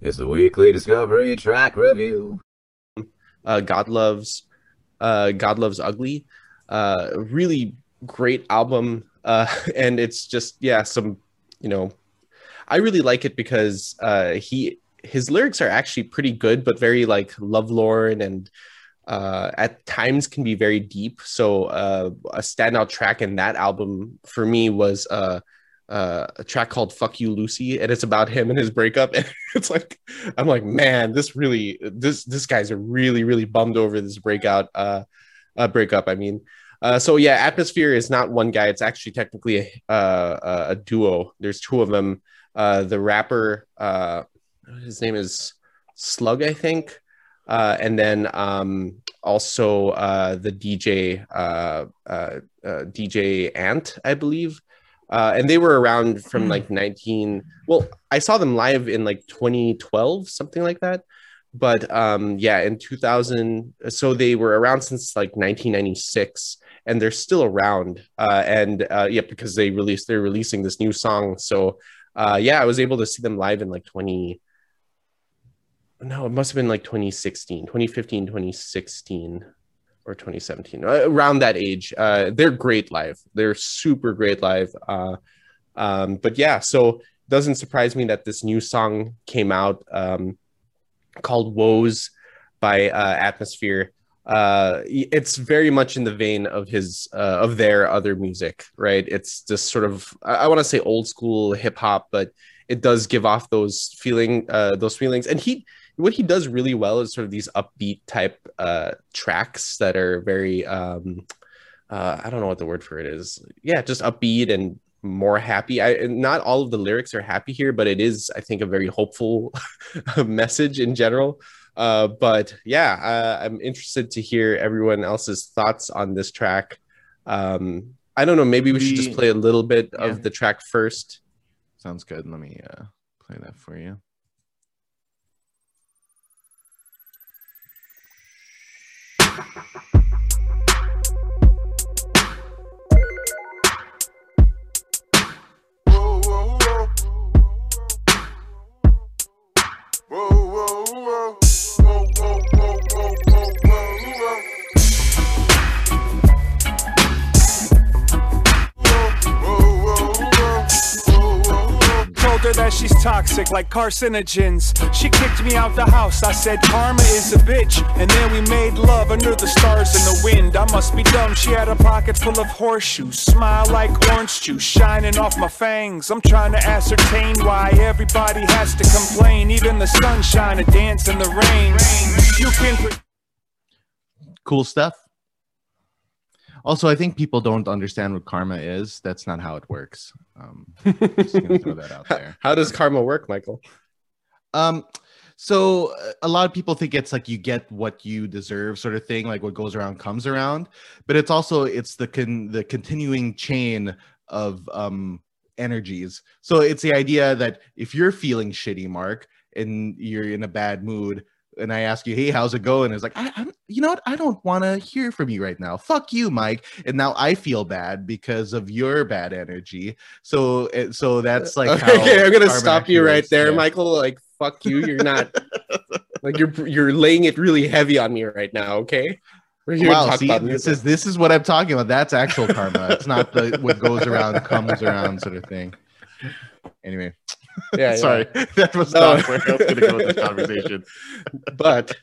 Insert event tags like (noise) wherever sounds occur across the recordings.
It's the weekly Discovery Track Review. Uh, God loves, uh, God loves ugly. Uh, really great album, uh, (laughs) and it's just yeah, some you know, I really like it because uh, he his lyrics are actually pretty good, but very like lovelorn and uh, at times can be very deep. So uh, a standout track in that album for me was uh, uh, a track called "Fuck You, Lucy," and it's about him and his breakup. (laughs) And it's like, I'm like, man, this really, this this guy's really really bummed over this breakout, uh, uh breakup. I mean. Uh, so yeah, Atmosphere is not one guy. It's actually technically a, uh, a duo. There's two of them. Uh, the rapper, uh, his name is Slug, I think, uh, and then um, also uh, the DJ uh, uh, uh, DJ Ant, I believe. Uh, and they were around from Hmm. like 19 well i saw them live in like 2012 something like that. But um yeah in 2000 so they were around since like 1996 and they're still around. Uh and uh yeah because they released they're releasing this new song. So uh yeah i was able to see them live in like 20 no it must have been like 2016 2015 2016 or 2017 uh, around that age uh they're great live. They're super great live uh um but yeah so doesn't surprise me that this new song came out um called woes by uh atmosphere. Uh it's very much in the vein of his uh, of their other music right? It's just sort of i, I want to say old school hip hop but it does give off those feeling uh those feelings. And he what he does really well is sort of these upbeat type uh tracks that are very um uh i don't know what the word for it is. Yeah just upbeat and more happy. I not all of the lyrics are happy here but it is i think a very hopeful (laughs) message in general. Uh but yeah uh, i'm interested to hear everyone else's thoughts on this track. Um i don't know maybe we should just play a little bit Yeah. of the track first Sounds good. Let me uh, play that for you. Told toxic like carcinogens. She kicked me out the house. I said karma is a bitch. And then we made love under the stars and the wind. I must be dumb. She had a pocket full of horseshoes. Smile like orange juice shining off my fangs. I'm trying to ascertain why everybody has to complain. Even the sunshine and dance in the rain. You can. Cool stuff. Also, I think people don't understand what karma is. That's not how it works. Um, just gonna throw that out (laughs) there. how does karma work michael Um, so a lot of people think it's like you get what you deserve, sort of thing. Like what goes around comes around. But it's also it's the con- the continuing chain of um energies. So it's the idea that if you're feeling shitty, Mark, and you're in a bad mood, and I ask you, "Hey, how's it going?" It's like, I, I'm, you know what? I don't want to hear from you right now. Fuck you, Mike. And now I feel bad because of your bad energy. So, it- so that's like, uh, (laughs) how okay i'm gonna stop you right there Yeah. michael like fuck you you're not (laughs) like you're you're laying it really heavy on me right now okay we're here to Wow, see, this is this is what I'm talking about. That's actual karma. It's not the what goes around comes around sort of thing. Anyway, yeah, (laughs) yeah. sorry, (laughs) that was No. not where I was going to go with this conversation. (laughs) but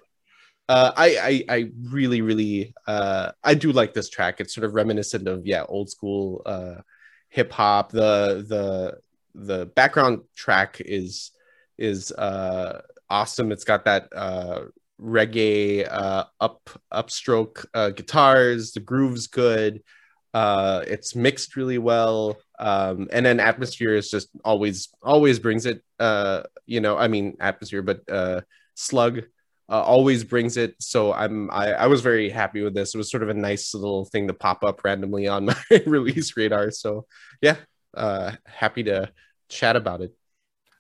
uh, I, I I really really uh, I do like this track. It's sort of reminiscent of yeah old school uh, hip hop. The the the background track is is uh, awesome. It's got that uh, reggae uh, up upstroke uh, guitars. The groove's good. Uh, it's mixed really well. Um, and then atmosphere is just always always brings it. Uh, you know, I mean atmosphere, but uh, slug uh, always brings it. So I'm I, I was very happy with this. It was sort of a nice little thing to pop up randomly on (laughs) my release radar. So yeah, uh, happy to chat about it.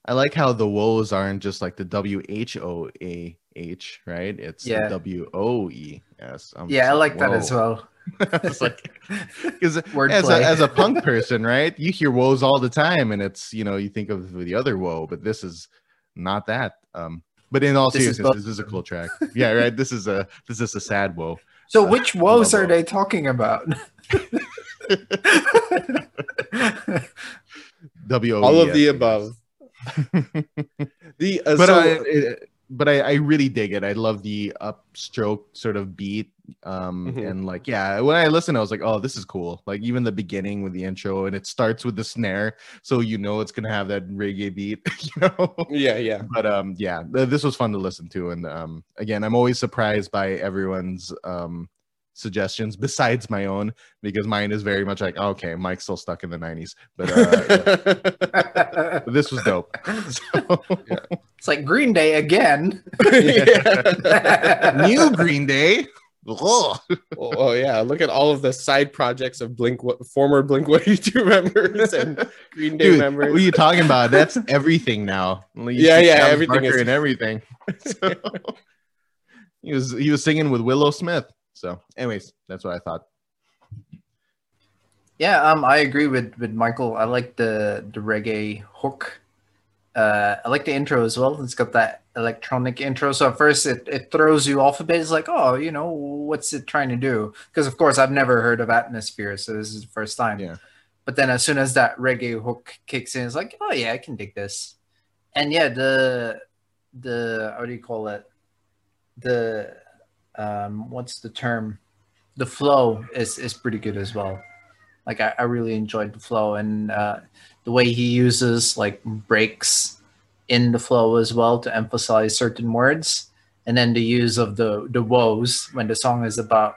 I like how the woes aren't just like the W H O A H, right? It's Yeah. the W O E S. I'm Yeah, I just like that as well. (laughs) it's like (laughs) because as a, as a punk (laughs) person, right? You hear woes all the time, and it's you know you think of the other woe, but this is not that. Um, but in all This is seriousness, both- this is a cool track. Yeah, right. This is a this is a sad woe. So Uh, which woes are woe. they talking about? W O All of E the above. the uh, but so, I, it- but I, I really dig it. I love the upstroke sort of beat. Um, Mhm. and like, yeah, when I listened, I was like, oh, this is cool. Like even the beginning with the intro, and it starts with the snare, so you know it's gonna have that reggae beat, (laughs) you know. yeah, yeah. but um, yeah, th- this was fun to listen to, and um, again, I'm always surprised by everyone's um suggestions besides my own because mine is very much like okay mike's still stuck in the 90s but uh yeah, (laughs) this was dope (laughs) So- it's like Green Day again. (laughs) new green day? Oh, oh, yeah, look at all of the side projects of Blink, former Blink 182 members and Green Day Dude, members. what are you talking about? That's everything now. You Yeah, yeah, Travis everything Barker is- and everything. So, (laughs) he was he was singing with willow smith. So anyways that's what i thought. Yeah, um, I agree with with Michael. I like the the reggae hook. Uh, I like the intro as well. It's got that electronic intro. So at first it, it throws you off a bit. It's like, oh, you know, what's it trying to do? Because of course I've never heard of Atmosphere, so this is the first time. Yeah. But then as soon as that reggae hook kicks in, it's like, oh yeah, I can dig this. And yeah, the the how do you call it? The um, what's the term? The flow is is pretty good as well like I, I really enjoyed the flow and uh, the way he uses like breaks in the flow as well to emphasize certain words. And then the use of the the woes when the song is about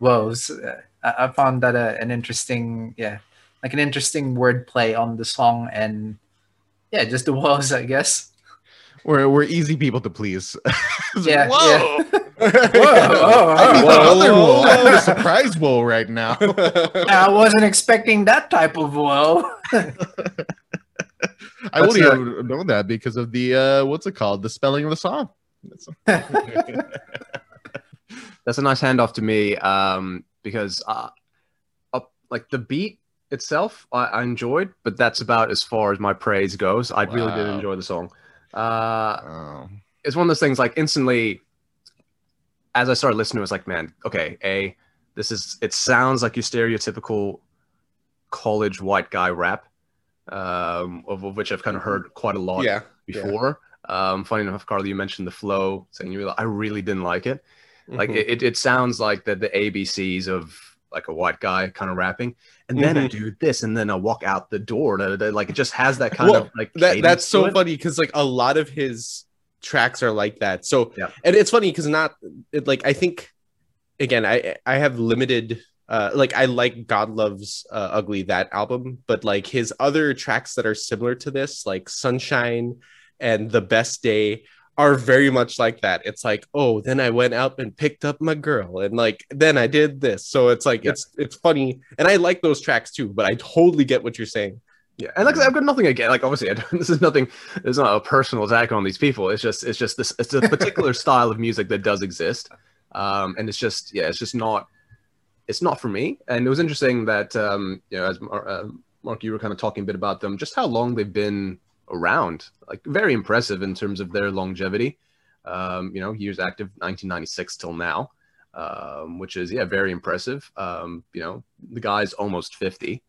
woes. Uh, I, I found that a, an interesting yeah like an interesting word play on the song and yeah just the (laughs) woes i guess we're, we're easy people to please (laughs) It's like, Yeah, whoa yeah. (laughs) I whoa, need whoa, the other whoa, woe. I need whoa. a surprise woe right now. (laughs) i wasn't expecting that type of woe I What's would that? have known that because of the uh what's it called? The spelling of the song. That's- That's a nice handoff to me um, because uh, up, like the beat itself, I, I enjoyed, but that's about as far as my praise goes. I really did Wow. enjoy the song. Uh, oh. it's one of those things like instantly as I started listening, it was like, man, okay, A, this is it sounds like your stereotypical college white guy rap, um, of, of which I've kind of heard quite a lot yeah, yeah. before. Um, funny enough, Carly, you mentioned the flow, saying you I really didn't like it. Like Mhm. it, it, sounds like the the ABCs of like a white guy kind of rapping, and then I Mhm. do this, and then I walk out the door. da- da- da, Like it just has that kind Well, of like that that's so it. funny because like a lot of his tracks are like that. So Yeah. and it's funny because not it, like I think again I I have limited uh like I like God Loves uh, Ugly that album, but like his other tracks that are similar to this, like Sunshine and The Best Day, are very much like that. It's like, oh, then I went out and picked up my girl, and like then I did this. So it's like Yeah. it's it's funny, and I like those tracks too. But I totally get what you're saying. Yeah, and like I've got nothing again. Like obviously, I don't, (laughs) this is nothing. It's not a personal attack on these people. It's just, it's just this. It's a (laughs) particular style of music that does exist, um, and it's just, yeah, it's just not. It's not for me. And it was interesting that, um, you know, as uh, Mark, you were kind of talking a bit about them, just how long they've been around. Like very impressive in terms of their longevity. Um, you know, years active, 1996 till now, um, which is yeah, very impressive. Um, you know, the guy's almost 50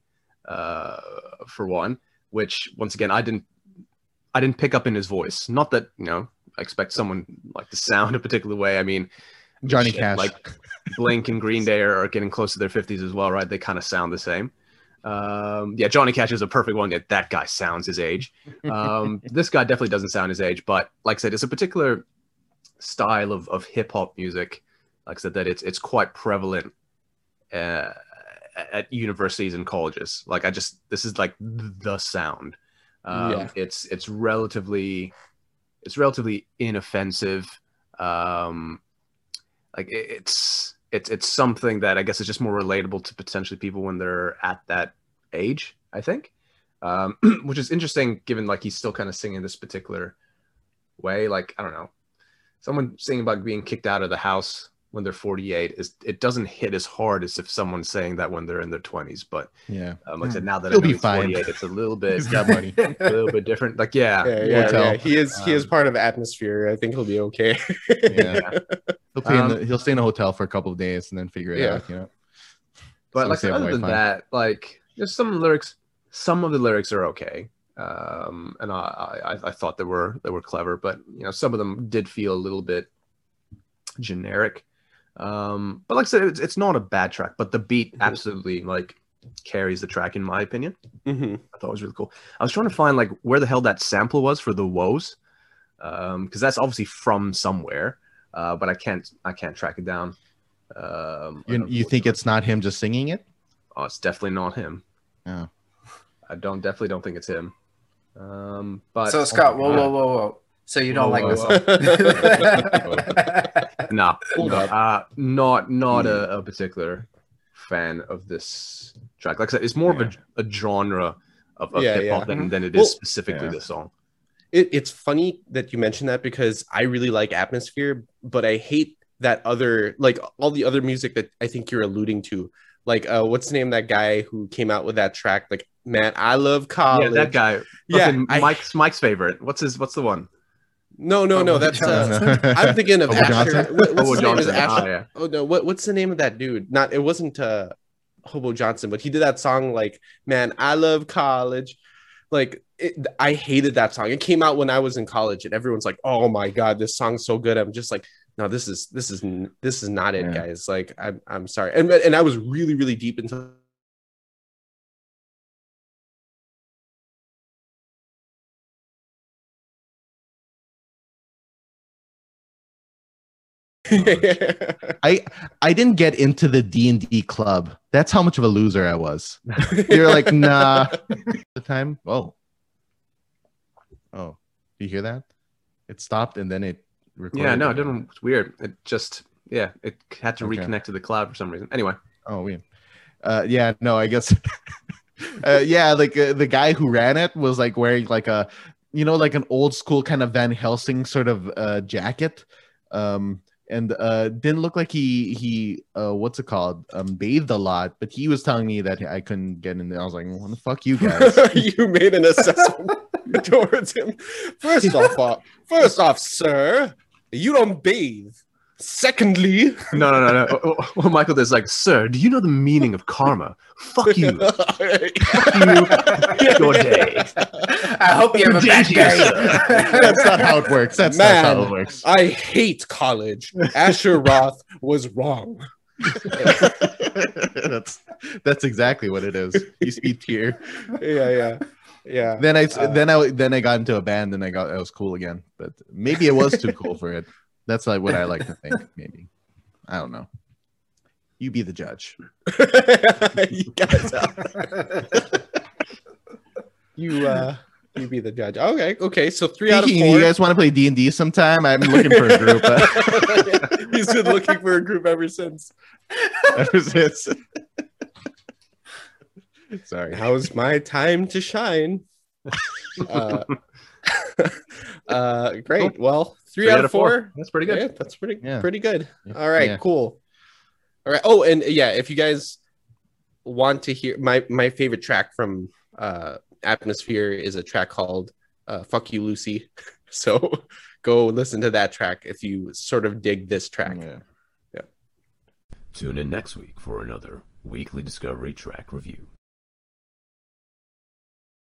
uh, for one, which once again I didn't I didn't pick up in his voice. Not that you know I expect someone like to sound a particular way. I mean, Johnny shit, Cash. like Blink and Green (laughs) Day are, are getting close to their fifties as well, right? They kind of sound the same. Um, yeah, Johnny Cash is a perfect one. Yeah, that guy sounds his age. Um, (laughs) this guy definitely doesn't sound his age, but like I said, it's a particular style of, of hip hop music. Like I said, that it's it's quite prevalent uh, at universities and colleges. Like I just this is like the sound. Um, Yeah. It's it's relatively it's relatively inoffensive. Um, like it- it's it's it's something that I guess is just more relatable to potentially people when they're at that age. I think, um, (clears throat) which is interesting given like he's still kind of singing this particular way. Like I don't know, someone singing about being kicked out of the house when they're 48 is it doesn't hit as hard as if someone's saying that when they're in their 20s. But Yeah. um, like I said, now that He'll I know be he's fine. 48, it's a little bit He's got money. (laughs) a little bit different. Like yeah, Yeah, yeah, hotel. yeah. He is he is Um, part of atmosphere. I think he'll be okay. Yeah. (laughs) He'll, pay in the, Um, he'll stay in a hotel for a couple of days and then figure it Yeah. out, you know. But So like other than Wi-Fi. that, like just some lyrics, some of the lyrics are okay. Um, and I, I I thought they were they were clever, but you know some of them did feel a little bit generic. Um, but like I said, it's, it's not a bad track, but the beat absolutely like carries the track in my opinion. Mhm. I thought it was really cool. I was trying to find like where the hell that sample was for the woes, um, because that's obviously from somewhere, uh, but I can't I can't track it down. Um, You, you think it's not him just singing it? Oh, it's definitely not him. Oh. I don't definitely don't think it's him. Um, but so Scott, whoa, whoa, whoa, whoa. So you don't Whoa, like whoa, this song? (laughs) (laughs) (laughs) no, Hold up. uh, not not a, a particular fan of this track. Like I said, it's more of a, a genre of, of Yeah, hip hop yeah. than, than it is Well, specifically yeah. this song. It, it's funny that you mentioned that because I really like atmosphere, but I hate that other like all the other music that I think you're alluding to. Like uh what's the name of that guy who came out with that track? Like, man, I love college. yeah, that guy. Yeah, fucking I- Mike's Mike's favorite. What's his? What's the one? No, no, no. Oh, That's uh, I'm thinking of (laughs) Asher. What- what's name? Is Asher- Ah, yeah. Oh no, what what's the name of that dude? Not it wasn't uh Hobo Johnson, but he did that song like, man, I love college. Like it, I hated that song. It came out when I was in college, and everyone's like, "Oh my god, this song's so good." I'm just like, "No, this is this is this is not it, Yeah. guys." Like, I'm I'm sorry, and and I was really really deep into. (laughs) I I didn't get into the D and D club. That's how much of a loser I was. You're like, (laughs) nah. the time. Oh. Oh. Do you hear that? It stopped and then it recorded. Yeah, no, it didn't. It's weird. It just yeah, it had to Okay. reconnect to the cloud for some reason. Anyway, Oh, weird. Uh, yeah, no, I guess. (laughs) uh, yeah, like uh, the guy who ran it was like wearing like a, you know, like an old school kind of Van Helsing sort of uh, jacket, um, and uh, didn't look like he he uh, what's it called um, bathed a lot. But he was telling me that I couldn't get in there. I was like, what the fuck, you (laughs) guys? you made an assessment towards him. First (laughs) off, uh, first off, sir, you don't bathe. Secondly, no, no, no, no. Well, Michael is like, sir, do you know the meaning of karma? Fuck you. (laughs) Fuck you. Your day. I hope you have a Good bad day day. That's not how it works. That's Man. not how it works. I hate college. Asher Roth was wrong. (laughs) that's that's exactly what it is. You speak here. Yeah, yeah, yeah. then I Uh, then I then I got into a band and I got I was cool again. But maybe it was too cool for it. That's like what I like to think. (laughs) Maybe I don't know. You be the judge. (laughs) you guys, (laughs) you uh, you be the judge. Okay, okay. So three out of four. you guys want to play D and D sometime? I'm looking for a group. He's been looking for a group ever since. Ever since. Sorry. How's my time to shine. Uh, (laughs) (laughs) uh, great. Well, three, out, of four. That's pretty good. Yeah, that's pretty Yeah. pretty good. All right, Yeah. cool. All right. Oh, and yeah, if you guys want to hear my my favorite track from uh Atmosphere is a track called uh Fuck You Lucy. (laughs) So go listen to that track if you sort of dig this track. Yeah. Tune in next week for another weekly Discovery Track Review.